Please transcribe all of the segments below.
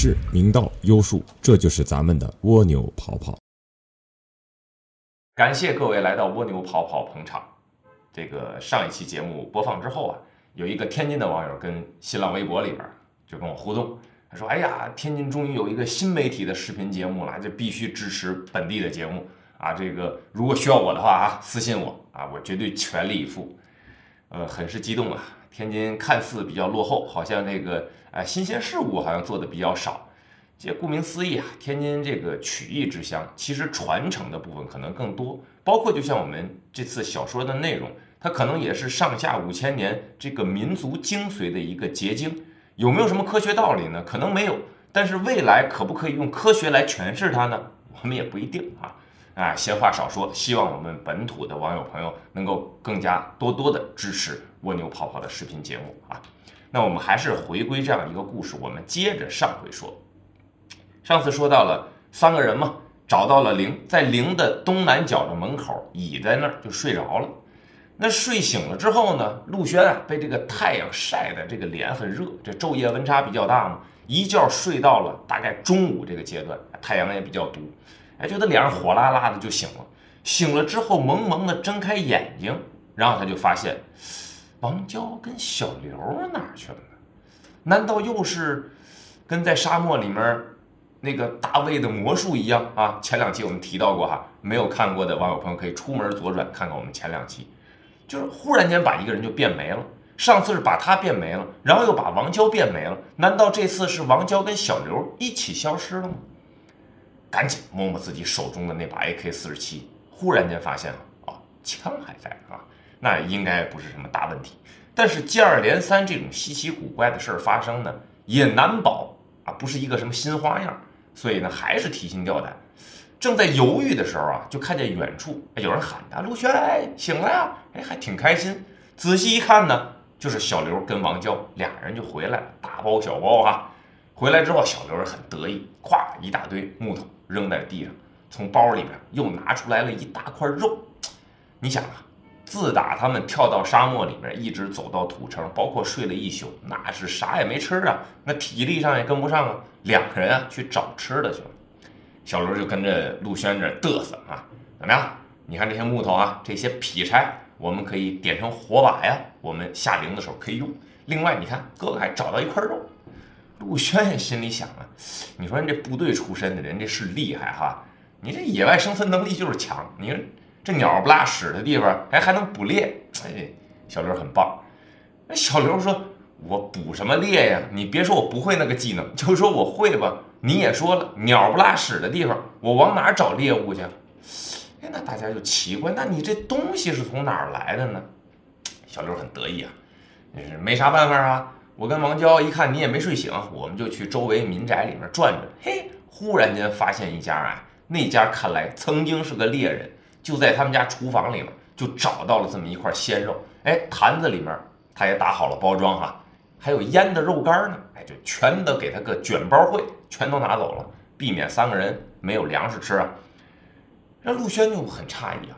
是、明道、优术，这就是咱们的蜗牛跑跑。感谢各位来到蜗牛跑跑捧场。这个上一期节目播放之后啊，有一个天津的网友跟新浪微博里边就跟我互动，他说：“哎呀，天津终于有一个新媒体的视频节目了，这必须支持本地的节目啊！这个如果需要我的话啊，私信我啊，我绝对全力以赴。”呃，很是激动啊！天津看似比较落后，好像那个哎新鲜事物好像做的比较少。这顾名思义啊，天津这个曲艺之乡，其实传承的部分可能更多，包括就像我们这次小说的内容，它可能也是上下五千年这个民族精髓的一个结晶。有没有什么科学道理呢？可能没有，但是未来可不可以用科学来诠释它呢？我们也不一定啊。啊，闲话少说，希望我们本土的网友朋友能够更加多多的支持蜗牛跑跑的视频节目啊。那我们还是回归这样一个故事，我们接着上回说。上次说到了三个人嘛，找到了灵，在灵的东南角的门口倚在那儿就睡着了。那睡醒了之后呢，陆轩啊被这个太阳晒的这个脸很热，这昼夜温差比较大嘛，一觉睡到了大概中午这个阶段，太阳也比较毒，哎，觉得脸上火辣辣的就醒了。醒了之后蒙蒙的睁开眼睛，然后他就发现王娇跟小刘哪儿去了呢？难道又是跟在沙漠里面？那个大卫的魔术一样啊！前两期我们提到过哈，没有看过的网友朋友可以出门左转看看我们前两期，就是忽然间把一个人就变没了。上次是把他变没了，然后又把王娇变没了，难道这次是王娇跟小刘一起消失了吗？赶紧摸摸自己手中的那把 AK 四十七，忽然间发现了啊，枪还在啊，那应该不是什么大问题。但是接二连三这种稀奇古怪的事儿发生呢，也难保啊不是一个什么新花样。所以呢，还是提心吊胆。正在犹豫的时候啊，就看见远处有人喊他：“陆轩，哎醒了呀！”哎，还挺开心。仔细一看呢，就是小刘跟王娇俩人就回来了，大包小包哈。回来之后，小刘很得意，咵一大堆木头扔在地上，从包里边又拿出来了一大块肉。你想啊，自打他们跳到沙漠里面，一直走到土城，包括睡了一宿，那是啥也没吃啊，那体力上也跟不上啊。两个人啊去找吃的去了，小刘就跟着陆轩这嘚瑟啊，怎么样？你看这些木头啊，这些劈柴，我们可以点成火把呀，我们下陵的时候可以用。另外，你看哥哥还找到一块肉，陆轩也心里想啊，你说人这部队出身的人，这是厉害哈，你这野外生存能力就是强，你说这鸟不拉屎的地方，哎还能捕猎，哎，小刘很棒。那小刘说。我捕什么猎呀？你别说我不会那个技能，就说我会吧。你也说了，鸟不拉屎的地方，我往哪找猎物去？哎，那大家就奇怪，那你这东西是从哪儿来的呢？小刘很得意啊，没啥办法啊。我跟王娇一看你也没睡醒，我们就去周围民宅里面转转。嘿，忽然间发现一家啊，那家看来曾经是个猎人，就在他们家厨房里面就找到了这么一块鲜肉。哎，坛子里面他也打好了包装哈。还有腌的肉干呢，哎，就全都给他个卷包会，全都拿走了，避免三个人没有粮食吃啊。这陆轩就很诧异啊，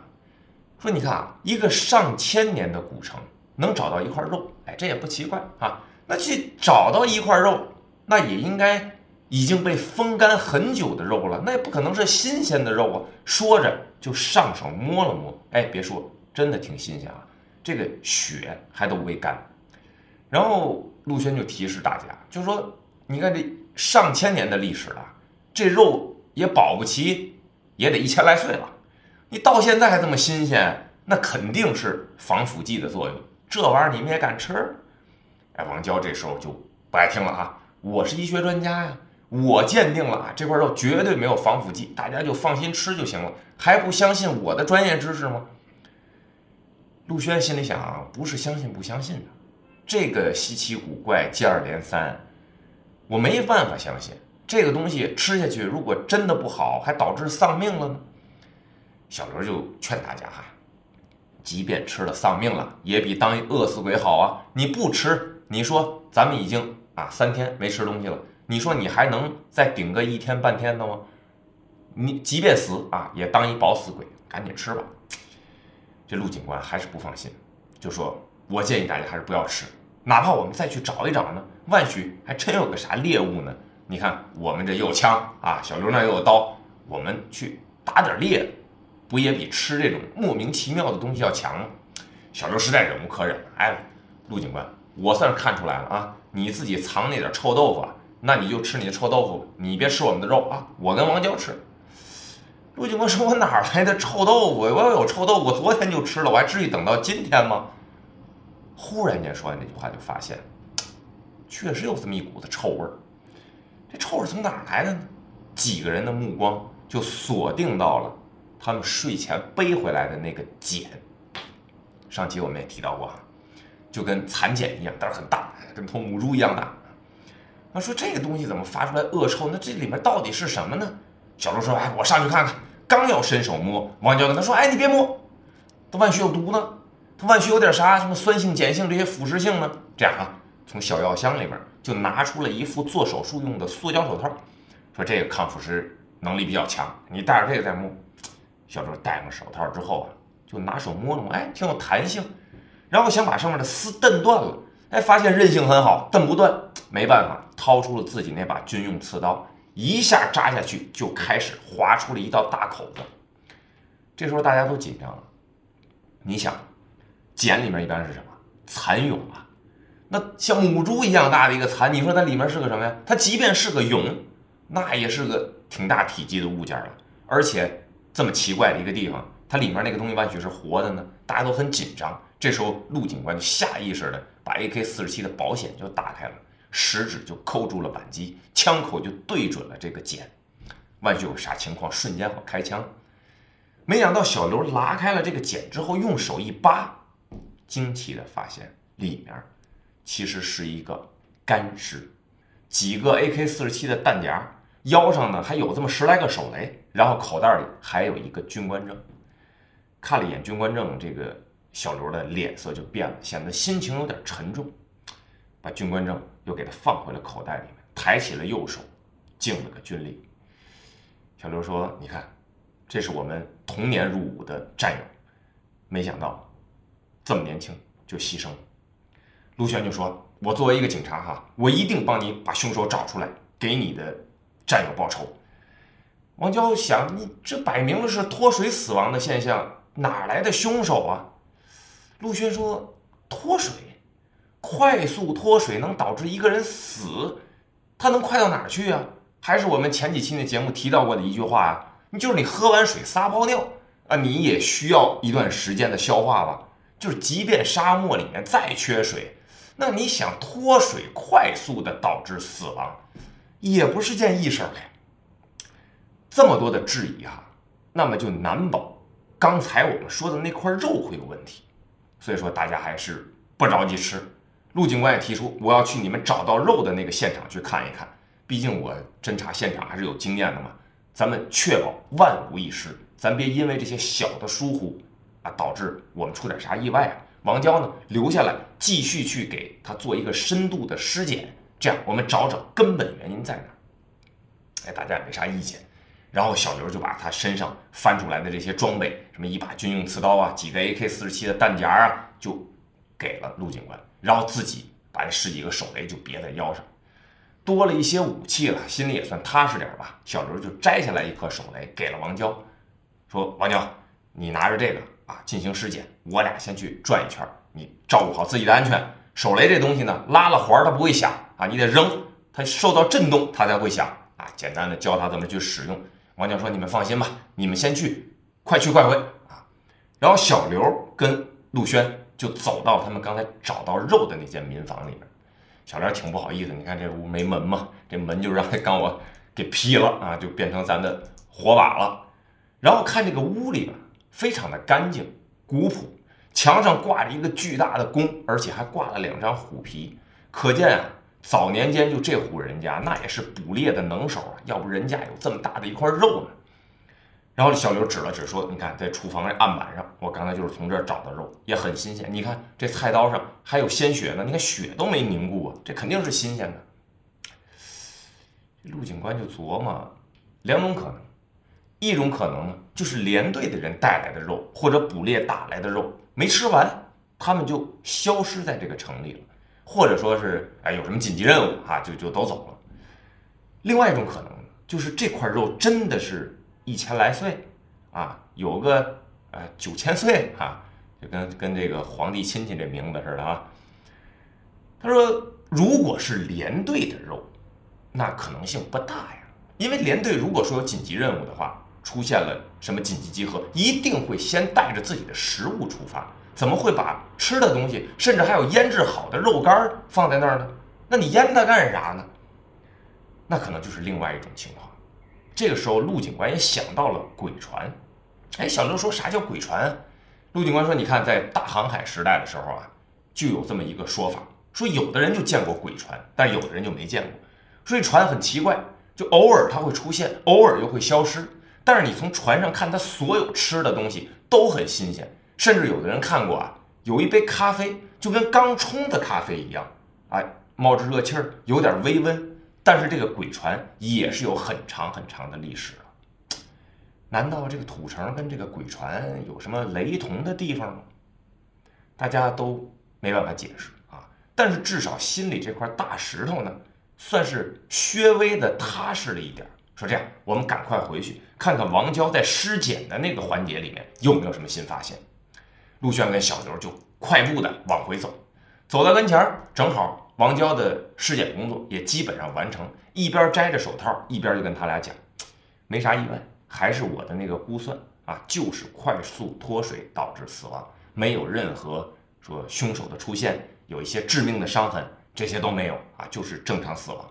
说：“你看啊，一个上千年的古城能找到一块肉，哎，这也不奇怪啊。那去找到一块肉，那也应该已经被风干很久的肉了，那也不可能是新鲜的肉啊。”说着就上手摸了摸，哎，别说，真的挺新鲜啊，这个血还都未干。然后陆轩就提示大家，就说：“你看这上千年的历史了，这肉也保不齐也得一千来岁了。你到现在还这么新鲜，那肯定是防腐剂的作用。这玩意儿你们也敢吃？”哎，王娇这时候就不爱听了啊！我是医学专家呀，我鉴定了啊，这块肉绝对没有防腐剂，大家就放心吃就行了，还不相信我的专业知识吗？陆轩心里想啊，不是相信不相信的。这个稀奇古怪接二连三，我没办法相信这个东西吃下去，如果真的不好，还导致丧命了呢。小刘就劝大家哈，即便吃了丧命了，也比当饿死鬼好啊！你不吃，你说咱们已经啊三天没吃东西了，你说你还能再顶个一天半天的吗？你即便死啊，也当一饱死鬼，赶紧吃吧。这陆警官还是不放心，就说：“我建议大家还是不要吃。”哪怕我们再去找一找呢，万许还真有个啥猎物呢，你看我们这有枪啊，小刘那又有刀，我们去打点猎，不也比吃这种莫名其妙的东西要强吗？小刘实在忍无可忍，哎，陆警官，我算是看出来了啊，你自己藏那点臭豆腐啊，那你就吃你的臭豆腐，你别吃我们的肉啊，我跟王娇吃。陆警官说：“我哪来的臭豆腐？我要有臭豆腐，昨天就吃了，我还至于等到今天吗？”忽然间说完这句话，就发现确实有这么一股子臭味儿。这臭味从哪儿来的呢？几个人的目光就锁定到了他们睡前背回来的那个茧。上集我们也提到过啊，就跟蚕茧一样，但是很大，跟头母猪一样大。那说这个东西怎么发出来恶臭？那这里面到底是什么呢？小周说：“哎，我上去看看。”刚要伸手摸，王娇跟他说：“哎，你别摸，它万许有毒呢。它万许有点啥，什么酸性、碱性这些腐蚀性呢？”这样啊，从小药箱里面就拿出了一副做手术用的塑胶手套，说这个抗腐蚀能力比较强，你戴着这个再摸。小周戴上手套之后啊，就拿手摸了摸，哎，挺有弹性。然后想把上面的丝蹬断了，哎，发现韧性很好，蹬不断。没办法，掏出了自己那把军用刺刀。一下扎下去，就开始划出了一道大口子。这时候大家都紧张了。你想，茧里面一般是什么？蚕蛹啊。那像母猪一样大的一个蚕，你说它里面是个什么呀？它即便是个蛹，那也是个挺大体积的物件了。而且这么奇怪的一个地方，它里面那个东西万许是活的呢？大家都很紧张。这时候陆警官就下意识的把 AK 四十七的保险就打开了。食指就扣住了扳机，枪口就对准了这个茧。万一有啥情况，瞬间好开枪。没想到小刘拉开了这个茧之后，用手一扒，惊奇的发现里面其实是一个干尸，几个 AK 四十七的弹夹，腰上呢还有这么十来个手雷，然后口袋里还有一个军官证。看了一眼军官证，这个小刘的脸色就变了，显得心情有点沉重。把军官证又给他放回了口袋里面，抬起了右手，敬了个军礼。小刘说：“你看，这是我们同年入伍的战友，没想到这么年轻就牺牲了。”陆轩就说：“我作为一个警察哈，我一定帮你把凶手找出来，给你的战友报仇。”王娇想：“你这摆明了是脱水死亡的现象，哪来的凶手啊？”陆轩说：“脱水。”快速脱水能导致一个人死，他能快到哪儿去啊？还是我们前几期那节目提到过的一句话啊，你就是你喝完水撒泡尿啊，你也需要一段时间的消化吧？就是即便沙漠里面再缺水，那你想脱水快速的导致死亡，也不是件易事儿。这么多的质疑哈，那么就难保刚才我们说的那块肉会有问题。所以说大家还是不着急吃。陆警官也提出，我要去你们找到肉的那个现场去看一看，毕竟我侦查现场还是有经验的嘛。咱们确保万无一失，咱别因为这些小的疏忽啊，导致我们出点啥意外啊。王娇呢，留下来继续去给他做一个深度的尸检，这样我们找找根本原因在哪。哎，大家也没啥意见。然后小刘就把他身上翻出来的这些装备，什么一把军用刺刀啊，几个 AK 四十七的弹夹啊，就给了陆警官。然后自己把这十几个手雷就别在腰上，多了一些武器了，心里也算踏实点吧。小刘就摘下来一颗手雷给了王娇，说：“王娇，你拿着这个啊进行尸检，我俩先去转一圈，你照顾好自己的安全。手雷这东西呢，拉了环它不会响啊，你得扔，它受到震动它才会响啊。简单的教他怎么去使用。”王娇说：“你们放心吧，你们先去，快去快回啊。”然后小刘跟陆轩。就走到他们刚才找到肉的那间民房里面，小刘挺不好意思，你看这屋没门嘛，这门就让他刚我给劈了啊，就变成咱的火把了。然后看这个屋里边非常的干净古朴，墙上挂着一个巨大的弓，而且还挂了两张虎皮，可见啊，早年间就这户人家那也是捕猎的能手啊，要不人家有这么大的一块肉呢。然后小刘指了指，说：“你看，在厨房这案板上，我刚才就是从这儿找的肉，也很新鲜。你看这菜刀上还有鲜血呢，你看血都没凝固啊，这肯定是新鲜的。”陆警官就琢磨两种可能，一种可能呢，就是连队的人带来的肉，或者捕猎打来的肉没吃完，他们就消失在这个城里了，或者说是哎有什么紧急任务哈，就就都走了。另外一种可能就是这块肉真的是一千来岁啊，有个呃九千岁啊，就跟跟这个皇帝亲戚这名字似的啊。他说，如果是连队的肉，那可能性不大呀，因为连队如果说有紧急任务的话，出现了什么紧急集合，一定会先带着自己的食物出发，怎么会把吃的东西，甚至还有腌制好的肉干放在那儿呢？那你腌它干啥呢？那可能就是另外一种情况。这个时候，陆警官也想到了鬼船。哎，小刘说啥叫鬼船？陆警官说，你看，在大航海时代的时候啊，就有这么一个说法。说有的人就见过鬼船，但有的人就没见过。所以船很奇怪，就偶尔它会出现，偶尔又会消失。但是你从船上看，它所有吃的东西都很新鲜，甚至有的人看过啊，有一杯咖啡就跟刚冲的咖啡一样，哎，冒着热气儿，有点微温。但是这个鬼船也是有很长很长的历史了。难道这个土城跟这个鬼船有什么雷同的地方吗？大家都没办法解释啊。但是至少心里这块大石头呢，算是略微的踏实了一点。说这样，我们赶快回去看看王娇在尸检的那个环节里面有没有什么新发现。陆轩跟小刘就快步的往回走，走到跟前儿，正好王娇的尸检工作也基本上完成，一边摘着手套，一边就跟他俩讲，没啥意外，还是我的那个估算啊，就是快速脱水导致死亡，没有任何说凶手的出现。有一些致命的伤痕，这些都没有啊，就是正常死亡。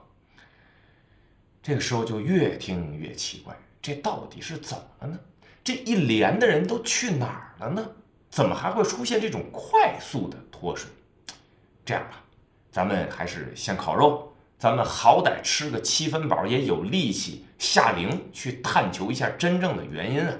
这个时候就越听越奇怪，这到底是怎么了呢？这一连的人都去哪儿了呢？怎么还会出现这种快速的脱水？这样吧，咱们还是先烤肉，咱们好歹吃个七分饱，也有力气下陵去探求一下真正的原因啊。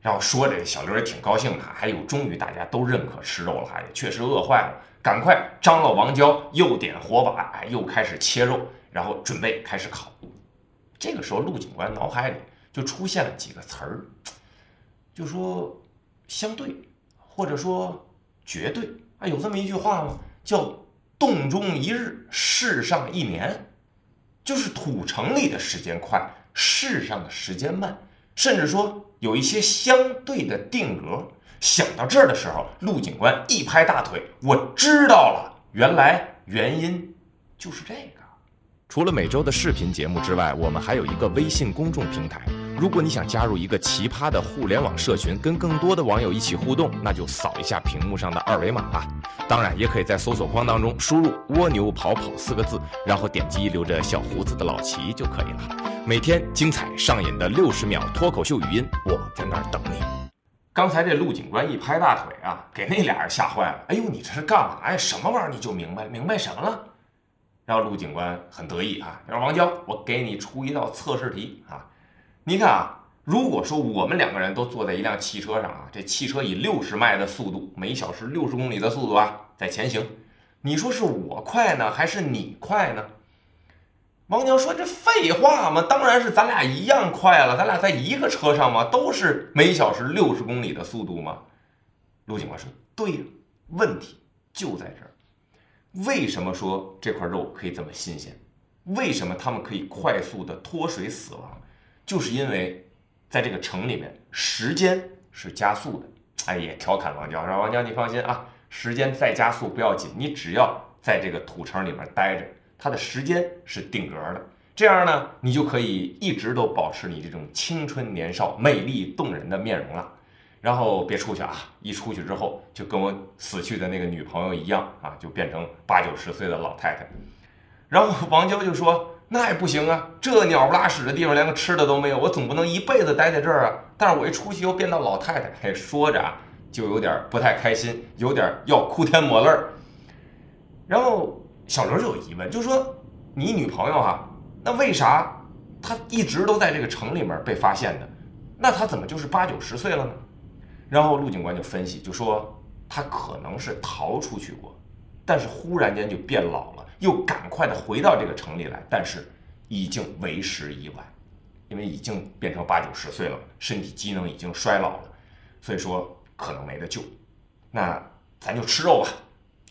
然后说着，小刘也挺高兴的，还有，终于大家都认可吃肉了，还确实饿坏了。赶快张罗王娇，又点火把，哎，又开始切肉，然后准备开始烤。这个时候，陆警官脑海里就出现了几个词儿，就说相对，或者说绝对啊，有这么一句话吗？叫“洞中一日，世上一年”，就是土城里的时间快，世上的时间慢，甚至说有一些相对的定格。想到这儿的时候，陆警官一拍大腿：“我知道了，原来原因就是这个。除了每周的视频节目之外，我们还有一个微信公众平台。如果你想加入一个奇葩的互联网社群，跟更多的网友一起互动，那就扫一下屏幕上的二维码吧。当然，也可以在搜索框当中输入‘蜗牛跑跑’四个字，然后点击留着小胡子的老齐就可以了。每天精彩上瘾的六十秒脱口秀语音，我在那儿等你。”刚才这陆警官一拍大腿啊，给那俩人吓坏了。哎呦，你这是干嘛呀？什么玩意儿你就明白？明白什么了？然后陆警官很得意啊，让：“王娇，我给你出一道测试题啊。你看啊，如果说我们两个人都坐在一辆汽车上啊，这汽车以六十迈的速度，每小时六十公里的速度啊在前行，你说是我快呢，还是你快呢？”王娇说：“这废话嘛，当然是咱俩一样快了。咱俩在一个车上嘛，都是每小时六十公里的速度嘛。”陆警官说：“对了，问题就在这儿。为什么说这块肉可以这么新鲜？为什么他们可以快速的脱水死亡？就是因为在这个城里面，时间是加速的。哎，也调侃王娇说：‘王娇，你放心啊，时间再加速不要紧，你只要在这个土城里面待着。’”它的时间是定格的，这样呢，你就可以一直都保持你这种青春年少、美丽动人的面容了。然后别出去啊，一出去之后就跟我死去的那个女朋友一样啊，就变成八九十岁的老太太。然后王娇就说：“那也不行啊，这鸟不拉屎的地方连个吃的都没有，我总不能一辈子待在这儿啊。但是我一出去又变到老太太，嘿，说着啊，就有点不太开心，有点要哭天抹泪儿。然后。小刘就有疑问，就说你女朋友哈，那为啥她一直都在这个城里面被发现的？那她怎么就是八九十岁了呢？然后陆警官就分析，就说她可能是逃出去过，但是忽然间就变老了，又赶快的回到这个城里来，但是已经为时已晚，因为已经变成八九十岁了，身体机能已经衰老了，所以说可能没得救。那咱就吃肉吧。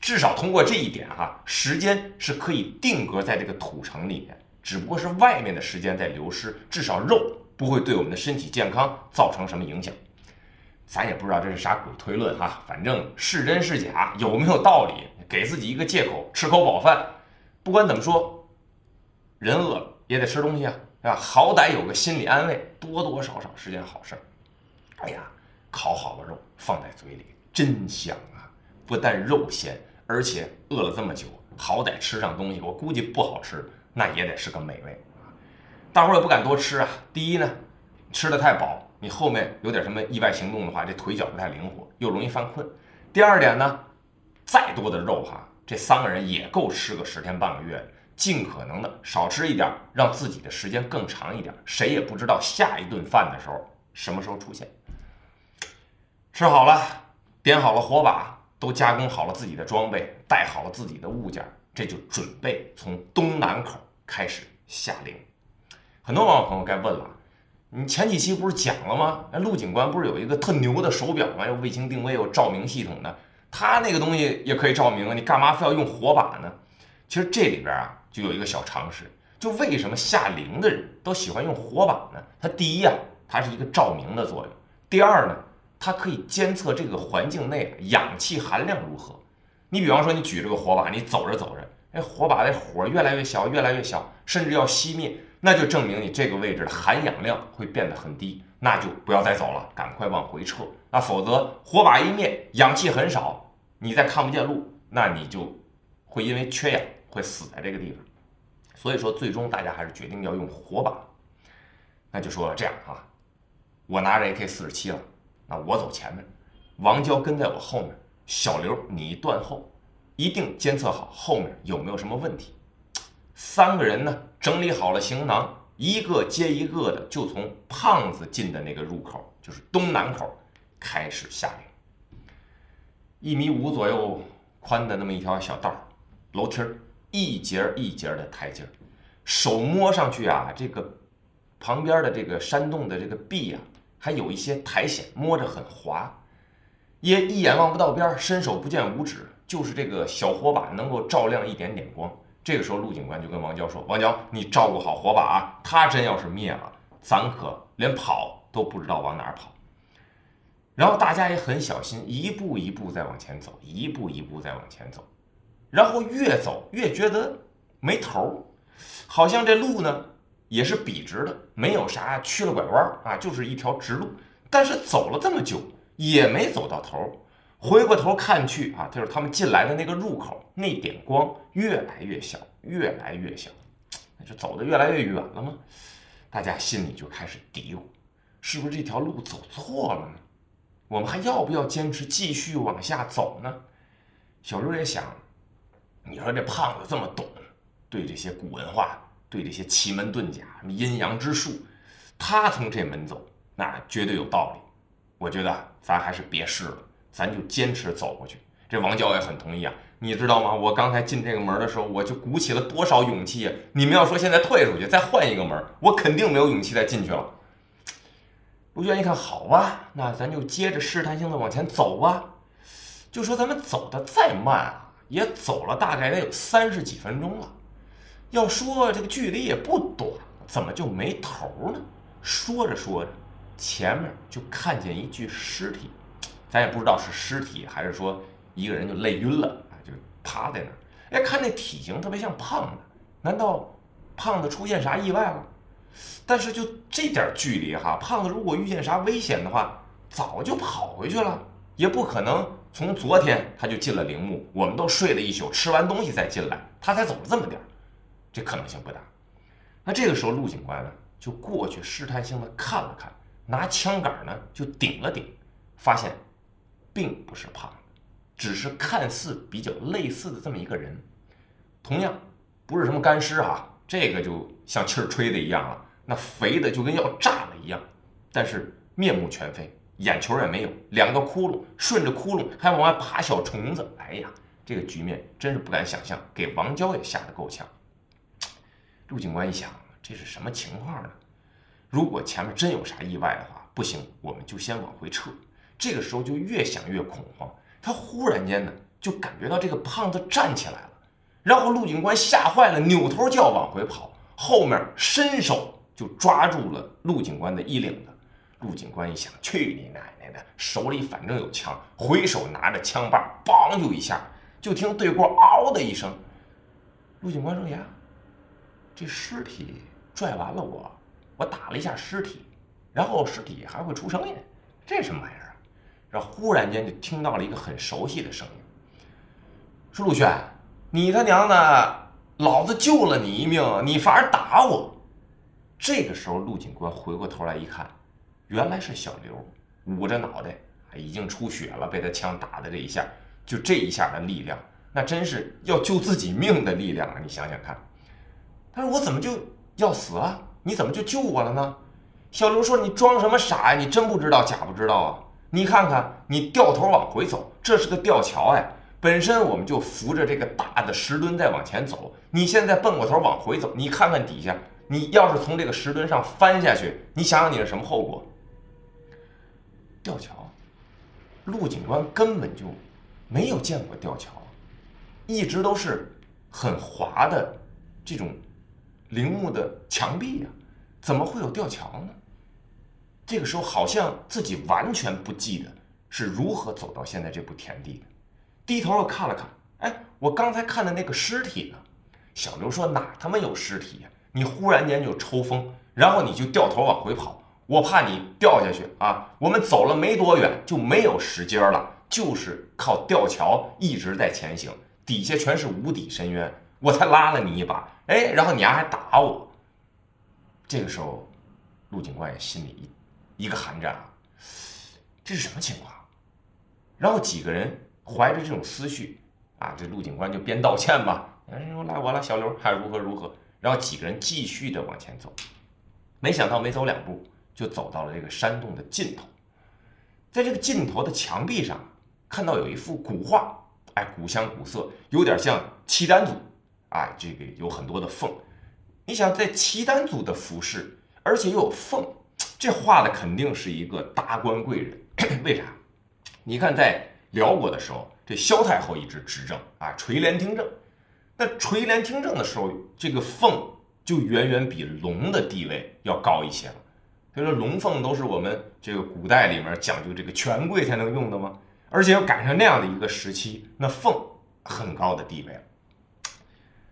至少通过这一点哈，时间是可以定格在这个土城里面，只不过是外面的时间在流失，至少肉不会对我们的身体健康造成什么影响。咱也不知道这是啥鬼推论哈，反正是真是假，有没有道理，给自己一个借口，吃口饱饭。不管怎么说，人饿了也得吃东西啊，对吧？好歹有个心理安慰，多多少少是件好事儿。哎呀，烤好的肉放在嘴里真香啊！不但肉鲜，而且饿了这么久，好歹吃上东西。我估计不好吃，那也得是个美味啊。大伙儿也不敢多吃啊。第一呢，吃的太饱。你后面有点什么意外行动的话，这腿脚不太灵活，又容易犯困。第二点呢，再多的肉哈，这三个人也够吃个十天半个月。尽可能的少吃一点，让自己的时间更长一点。谁也不知道下一顿饭的时候什么时候出现。吃好了，点好了火把，都加工好了自己的装备，带好了自己的物件，这就准备从东南口开始下令。很多网友朋友该问了。你前几期不是讲了吗？那陆警官不是有一个特牛的手表吗？有卫星定位，有照明系统的，他那个东西也可以照明啊，你干嘛非要用火把呢？其实这里边啊，就有一个小常识，就为什么下陵的人都喜欢用火把呢？它第一啊，它是一个照明的作用；第二呢，它可以监测这个环境内氧气含量如何。你比方说，你举这个火把，你走着走着，哎，火把的火越来越小，越来越小，甚至要熄灭。那就证明你这个位置的含氧量会变得很低，那就不要再走了，赶快往回撤。啊否则火把一灭，氧气很少，你再看不见路，那你就会因为缺氧会死在这个地方。所以说，最终大家还是决定要用火把。那就说这样啊，我拿着 AK 四十七了，那我走前面，王娇跟在我后面，小刘你断后，一定监测好后面有没有什么问题。三个人呢，整理好了行囊，一个接一个的就从胖子进的那个入口，就是东南口，开始下令。一米五左右宽的那么一条小道，楼梯儿一节一节的台阶儿，手摸上去啊，这个旁边的这个山洞的这个壁啊，还有一些苔藓，摸着很滑，也一眼望不到边，伸手不见五指，就是这个小火把能够照亮一点点光。这个时候，陆警官就跟王娇说：“王娇，你照顾好火把啊！他真要是灭了，咱可连跑都不知道往哪儿跑。”然后大家也很小心，一步一步在往前走，一步一步在往前走。然后越走越觉得没头儿，好像这路呢也是笔直的，没有啥曲了拐弯啊，就是一条直路。但是走了这么久，也没走到头。回过头看去啊，就是他们进来的那个入口，那点光越来越小，越来越小，那就走得越来越远了吗？大家心里就开始嘀咕：是不是这条路走错了呢？我们还要不要坚持继续往下走呢？小刘也想，你说这胖子这么懂，对这些古文化，对这些奇门遁甲、阴阳之术，他从这门走，那绝对有道理。我觉得咱还是别试了。咱就坚持走过去。这王娇也很同意啊，你知道吗？我刚才进这个门的时候，我就鼓起了多少勇气啊！你们要说现在退出去，再换一个门，我肯定没有勇气再进去了。陆娟一看，好吧，那咱就接着试探性的往前走吧。就说咱们走的再慢啊，也走了大概得有三十几分钟了。要说这个距离也不短，怎么就没头呢？说着说着，前面就看见一具尸体。咱也不知道是尸体还是说一个人就累晕了啊，就趴在那儿。哎，看那体型特别像胖子，难道胖子出现啥意外了？但是就这点距离哈，胖子如果遇见啥危险的话，早就跑回去了，也不可能从昨天他就进了陵墓，我们都睡了一宿，吃完东西再进来，他才走了这么点儿，这可能性不大。那这个时候陆警官呢就过去试探性的看了看，拿枪杆呢就顶了顶，发现。并不是胖子，只是看似比较类似的这么一个人，同样不是什么干尸哈，这个就像气儿吹的一样了，那肥的就跟要炸了一样，但是面目全非，眼球也没有，两个窟窿，顺着窟窿还往外爬小虫子，哎呀，这个局面真是不敢想象，给王娇也吓得够呛。陆警官一想，这是什么情况呢？如果前面真有啥意外的话，不行，我们就先往回撤。这个时候就越想越恐慌，他忽然间呢就感觉到这个胖子站起来了，然后陆警官吓坏了，扭头就要往回跑，后面伸手就抓住了陆警官的衣领子。陆警官一想，去你奶奶的！手里反正有枪，回手拿着枪把，梆就一下，就听对过嗷的一声。陆警官说：“呀，这尸体拽完了，我我打了一下尸体，然后尸体还会出声音，这什么玩意儿啊？”然后忽然间就听到了一个很熟悉的声音，说：“陆轩，你他娘的，老子救了你一命，你反而打我！”这个时候，陆警官回过头来一看。原来是小刘，捂着脑袋，已经出血了，被他枪打的这一下，就这一下的力量，那真是要救自己命的力量啊！你想想看。他说：“我怎么就要死啊？你怎么就救我了呢？”小刘说：“你装什么傻呀？你真不知道假不知道啊？你看看，你掉头往回走，这是个吊桥哎，本身我们就扶着这个大的石墩在往前走，你现在蹦过头往回走，你看看底下，你要是从这个石墩上翻下去，你想想你是什么后果？”吊桥，陆警官根本就没有见过吊桥，一直都是很滑的这种陵墓的墙壁呀，怎么会有吊桥呢？这个时候好像自己完全不记得是如何走到现在这步田地的，低头又看了看，哎，我刚才看的那个尸体呢？小刘说哪他妈有尸体呀？你忽然间就抽风，然后你就掉头往回跑。我怕你掉下去啊！我们走了没多远就没有石阶了，就是靠吊桥一直在前行，底下全是无底深渊，我才拉了你一把。哎，然后你还还打我。这个时候，陆警官也心里一一个寒战啊，这是什么情况？然后几个人怀着这种思绪啊，这陆警官就边道歉吧，哎，赖我了，小刘还如何如何。然后几个人继续的往前走，没想到没走两步。就走到了这个山洞的尽头，在这个尽头的墙壁上，看到有一幅古画，哎，古香古色，有点像契丹族，哎，这个有很多的凤。你想，在契丹族的服饰，而且又有凤，这画的肯定是一个达官贵人。为啥？你看，在辽国的时候，这萧太后一直执政啊，垂帘听政。那垂帘听政的时候，这个凤就远远比龙的地位要高一些了。所以说，龙凤都是我们这个古代里面讲究这个权贵才能用的吗？而且要赶上那样的一个时期，那凤很高的地位了。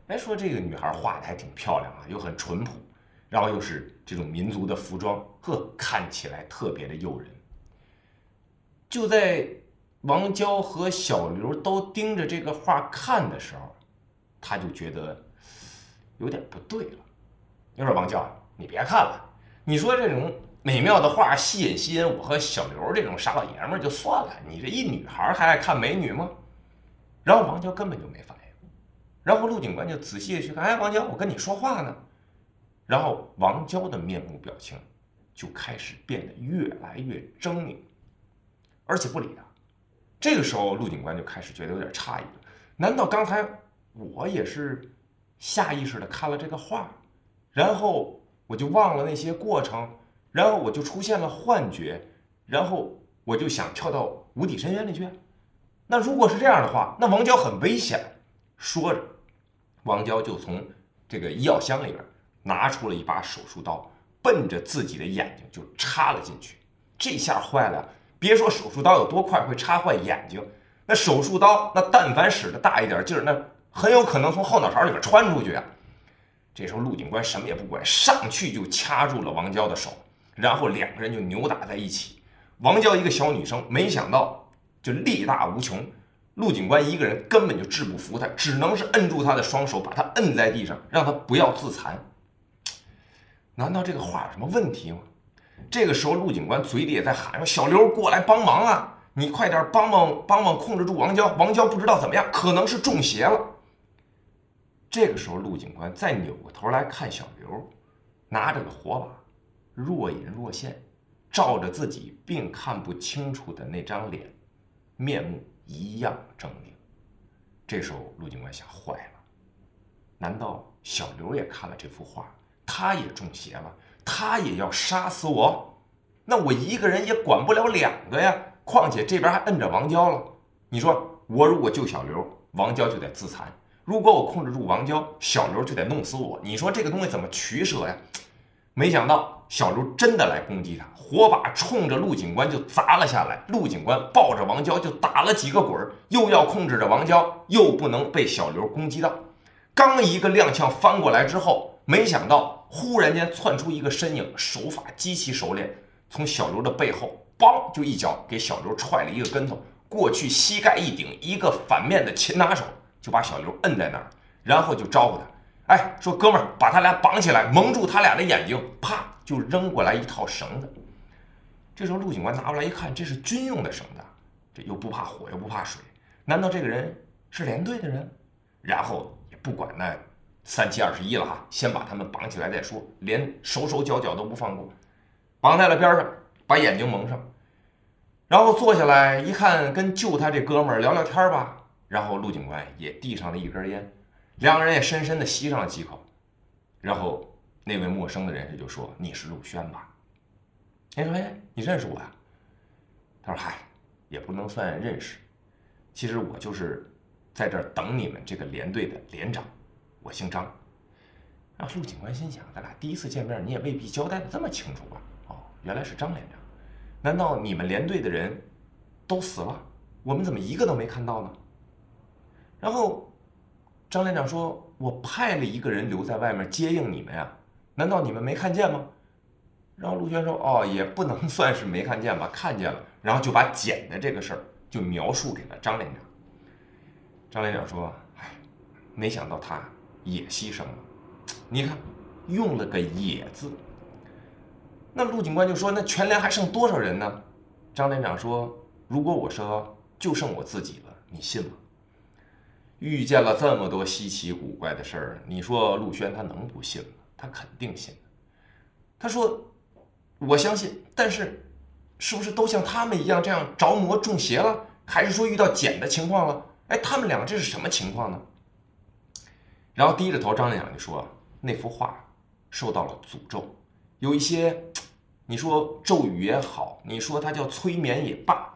哎，说这个女孩画的还挺漂亮啊，又很淳朴，然后又是这种民族的服装，呵，看起来特别的诱人。就在王娇和小刘都盯着这个画看的时候，他就觉得有点不对了。你说王娇，你别看了。你说这种美妙的画吸引吸引我和小刘这种傻老爷们儿就算了，你这一女孩还爱看美女吗？然后王娇根本就没反应，然后陆警官就仔细的去看，哎，王娇，我跟你说话呢。然后王娇的面目表情就开始变得越来越狰狞，而且不理他。这个时候陆警官就开始觉得有点诧异了，难道刚才我也是下意识的看了这个画，然后？我就忘了那些过程，然后我就出现了幻觉，然后我就想跳到无底深渊里去。那如果是这样的话，那王娇很危险。说着，王娇就从这个医药箱里边拿出了一把手术刀，奔着自己的眼睛就插了进去。这下坏了，别说手术刀有多快会插坏眼睛，那手术刀那但凡使的大一点劲儿，那很有可能从后脑勺里边穿出去啊。这时候，陆警官什么也不管，上去就掐住了王娇的手，然后两个人就扭打在一起。王娇一个小女生，没想到就力大无穷，陆警官一个人根本就治不服她，只能是摁住她的双手，把她摁在地上，让她不要自残。难道这个话有什么问题吗？这个时候，陆警官嘴里也在喊说：“小刘，过来帮忙啊！你快点帮帮帮忙，控制住王娇。王娇不知道怎么样，可能是中邪了。”这个时候，陆警官再扭过头来看小刘，拿着个火把，若隐若现，照着自己并看不清楚的那张脸，面目一样狰狞。这时候，陆警官想：坏了，难道小刘也看了这幅画，他也中邪了，他也要杀死我？那我一个人也管不了两个呀！况且这边还摁着王娇了。你说，我如果救小刘，王娇就得自残。如果我控制住王娇，小刘就得弄死我。你说这个东西怎么取舍呀？没想到小刘真的来攻击他，火把冲着陆警官就砸了下来。陆警官抱着王娇就打了几个滚，又要控制着王娇，又不能被小刘攻击到。刚一个踉跄翻过来之后，没想到忽然间窜出一个身影，手法极其熟练，从小刘的背后，梆就一脚给小刘踹了一个跟头，过去膝盖一顶，一个反面的擒拿手就把小刘摁在那儿，然后就招呼他。哎，说哥们儿，把他俩绑起来，蒙住他俩的眼睛，啪就扔过来一套绳子。这时候陆警官拿过来一看，这是军用的绳子，这又不怕火又不怕水，难道这个人是连队的人？然后也不管那三七二十一了哈，先把他们绑起来再说，连手手脚脚都不放过，绑在了边上，把眼睛蒙上，然后坐下来一看，跟救他这哥们儿聊聊天吧。然后陆警官也递上了一根烟。两个人也深深地吸上了几口，然后那位陌生的人士就说：“你是陆轩吧？”哎说：“哎，你认识我呀？”他说：“嗨，也不能算认识，其实我就是在这儿等你们这个连队的连长，我姓张。”让陆警官心想：“咱俩第一次见面，你也未必交代的这么清楚吧？”哦，原来是张连长，难道你们连队的人都死了？我们怎么一个都没看到呢？然后。张连长说：“我派了一个人留在外面接应你们呀，难道你们没看见吗？”然后陆轩说：“哦，也不能算是没看见吧，看见了。”然后就把捡的这个事儿就描述给了张连长。张连长说：“哎，没想到他也牺牲了。你看，用了个‘也’字。”那陆警官就说：“那全连还剩多少人呢？”张连长说：“如果我说就剩我自己了，你信吗？”遇见了这么多稀奇古怪的事儿，你说陆轩他能不信吗？他肯定信。他说：“我相信，但是，是不是都像他们一样这样着魔中邪了？还是说遇到捡的情况了？哎，他们两个这是什么情况呢？”然后低着头，张连长就说：“那幅画受到了诅咒，有一些，你说咒语也好，你说它叫催眠也罢。”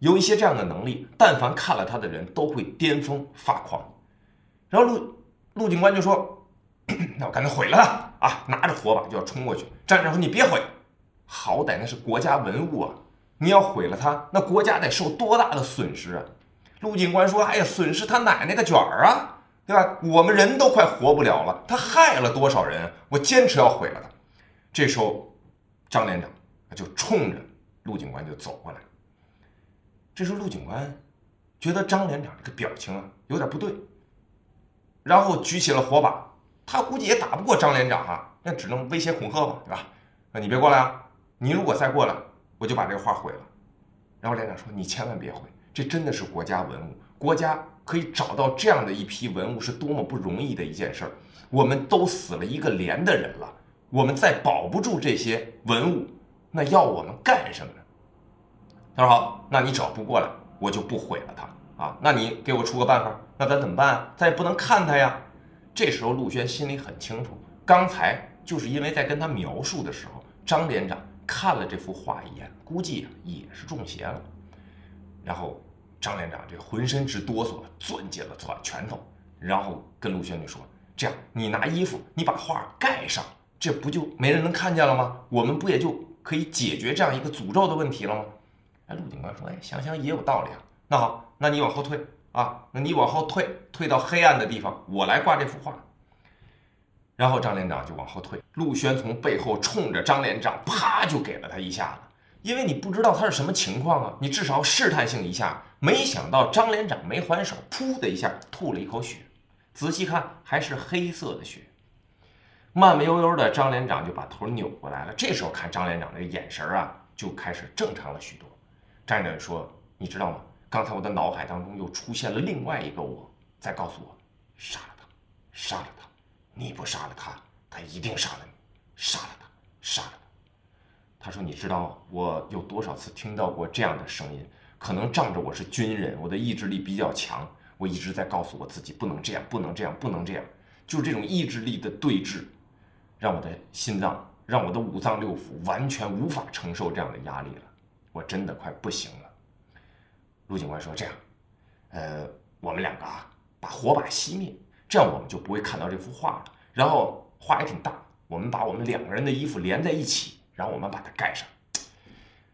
有一些这样的能力，但凡看了他的人都会癫疯发狂。然后陆陆警官就说：“ 那我干脆毁了它啊！”拿着火把就要冲过去。张连长说：“你别毁，好歹那是国家文物啊！你要毁了它，那国家得受多大的损失啊！”陆警官说：“哎呀，损失他奶奶个卷儿啊，对吧？我们人都快活不了了，他害了多少人？我坚持要毁了他。”这时候，张连长就冲着陆警官就走过来。这时候陆警官觉得张连长这个表情啊有点不对，然后举起了火把，他估计也打不过张连长啊，那只能威胁恐吓吧，对吧？那你别过来啊！你如果再过来，我就把这个画毁了。然后连长说：“你千万别毁，这真的是国家文物，国家可以找到这样的一批文物是多么不容易的一件事儿。我们都死了一个连的人了，我们再保不住这些文物，那要我们干什么呢？”他说好，那你只要不过来，我就不毁了它啊。那你给我出个办法，那咱怎么办？咱也不能看他呀。这时候陆轩心里很清楚，刚才就是因为在跟他描述的时候，张连长看了这幅画一眼，估计也是中邪了。然后张连长这浑身直哆嗦，攥紧了攥拳头，然后跟陆轩就说：“这样，你拿衣服，你把画盖上，这不就没人能看见了吗？我们不也就可以解决这样一个诅咒的问题了吗？”哎，陆警官说：“哎，想想也有道理啊。那好，那你往后退啊，那你往后退，退到黑暗的地方，我来挂这幅画。”然后张连长就往后退，陆轩从背后冲着张连长，啪就给了他一下子。因为你不知道他是什么情况啊，你至少试探性一下。没想到张连长没还手，噗的一下吐了一口血，仔细看还是黑色的血。慢慢悠悠的，张连长就把头扭过来了。这时候看张连长那个眼神啊，就开始正常了许多。张连长说：“你知道吗？刚才我的脑海当中又出现了另外一个我，在告诉我，杀了他，杀了他，你不杀了他，他一定杀了你，杀了他，杀了他。”他说：“你知道我有多少次听到过这样的声音？可能仗着我是军人，我的意志力比较强，我一直在告诉我自己不能这样，不能这样，不能这样。就是这种意志力的对峙，让我的心脏，让我的五脏六腑完全无法承受这样的压力了。”我真的快不行了。陆警官说：“这样，呃，我们两个啊，把火把熄灭，这样我们就不会看到这幅画了。然后画也挺大，我们把我们两个人的衣服连在一起，然后我们把它盖上。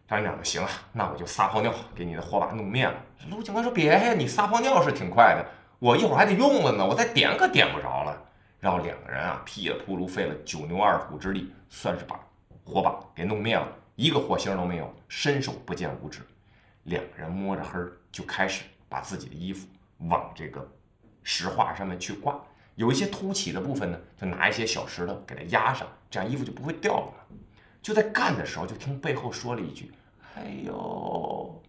张院长说：“行啊，那我就撒泡尿给你的火把弄灭了。”陆警官说：“别呀，你撒泡尿是挺快的，我一会儿还得用了呢，我再点可点不着了。”然后两个人啊，噼里扑噜费了九牛二虎之力，算是把火把给弄灭了，一个火星都没有，伸手不见五指。两个人摸着黑就开始把自己的衣服往这个石画上面去挂，有一些凸起的部分呢，就拿一些小石头给它压上，这样衣服就不会掉了。就在干的时候，就听背后说了一句：“哎呦，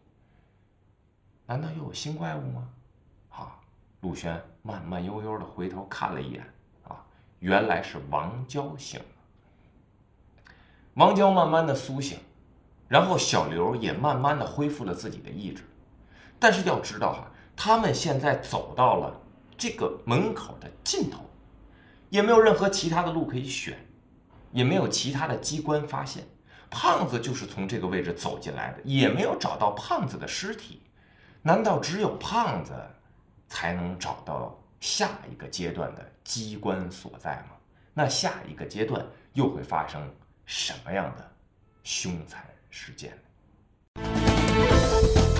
难道又有新怪物吗？”啊，陆轩慢慢悠悠的回头看了一眼。啊原来是王娇醒了，王娇慢慢的苏醒，然后小刘也慢慢的恢复了自己的意志。但是要知道哈，他们现在走到了这个门口的尽头，也没有任何其他的路可以选，也没有其他的机关发现。胖子就是从这个位置走进来的，也没有找到胖子的尸体。难道只有胖子才能找到？下一个阶段的机关所在吗？那下一个阶段又会发生什么样的凶残事件呢？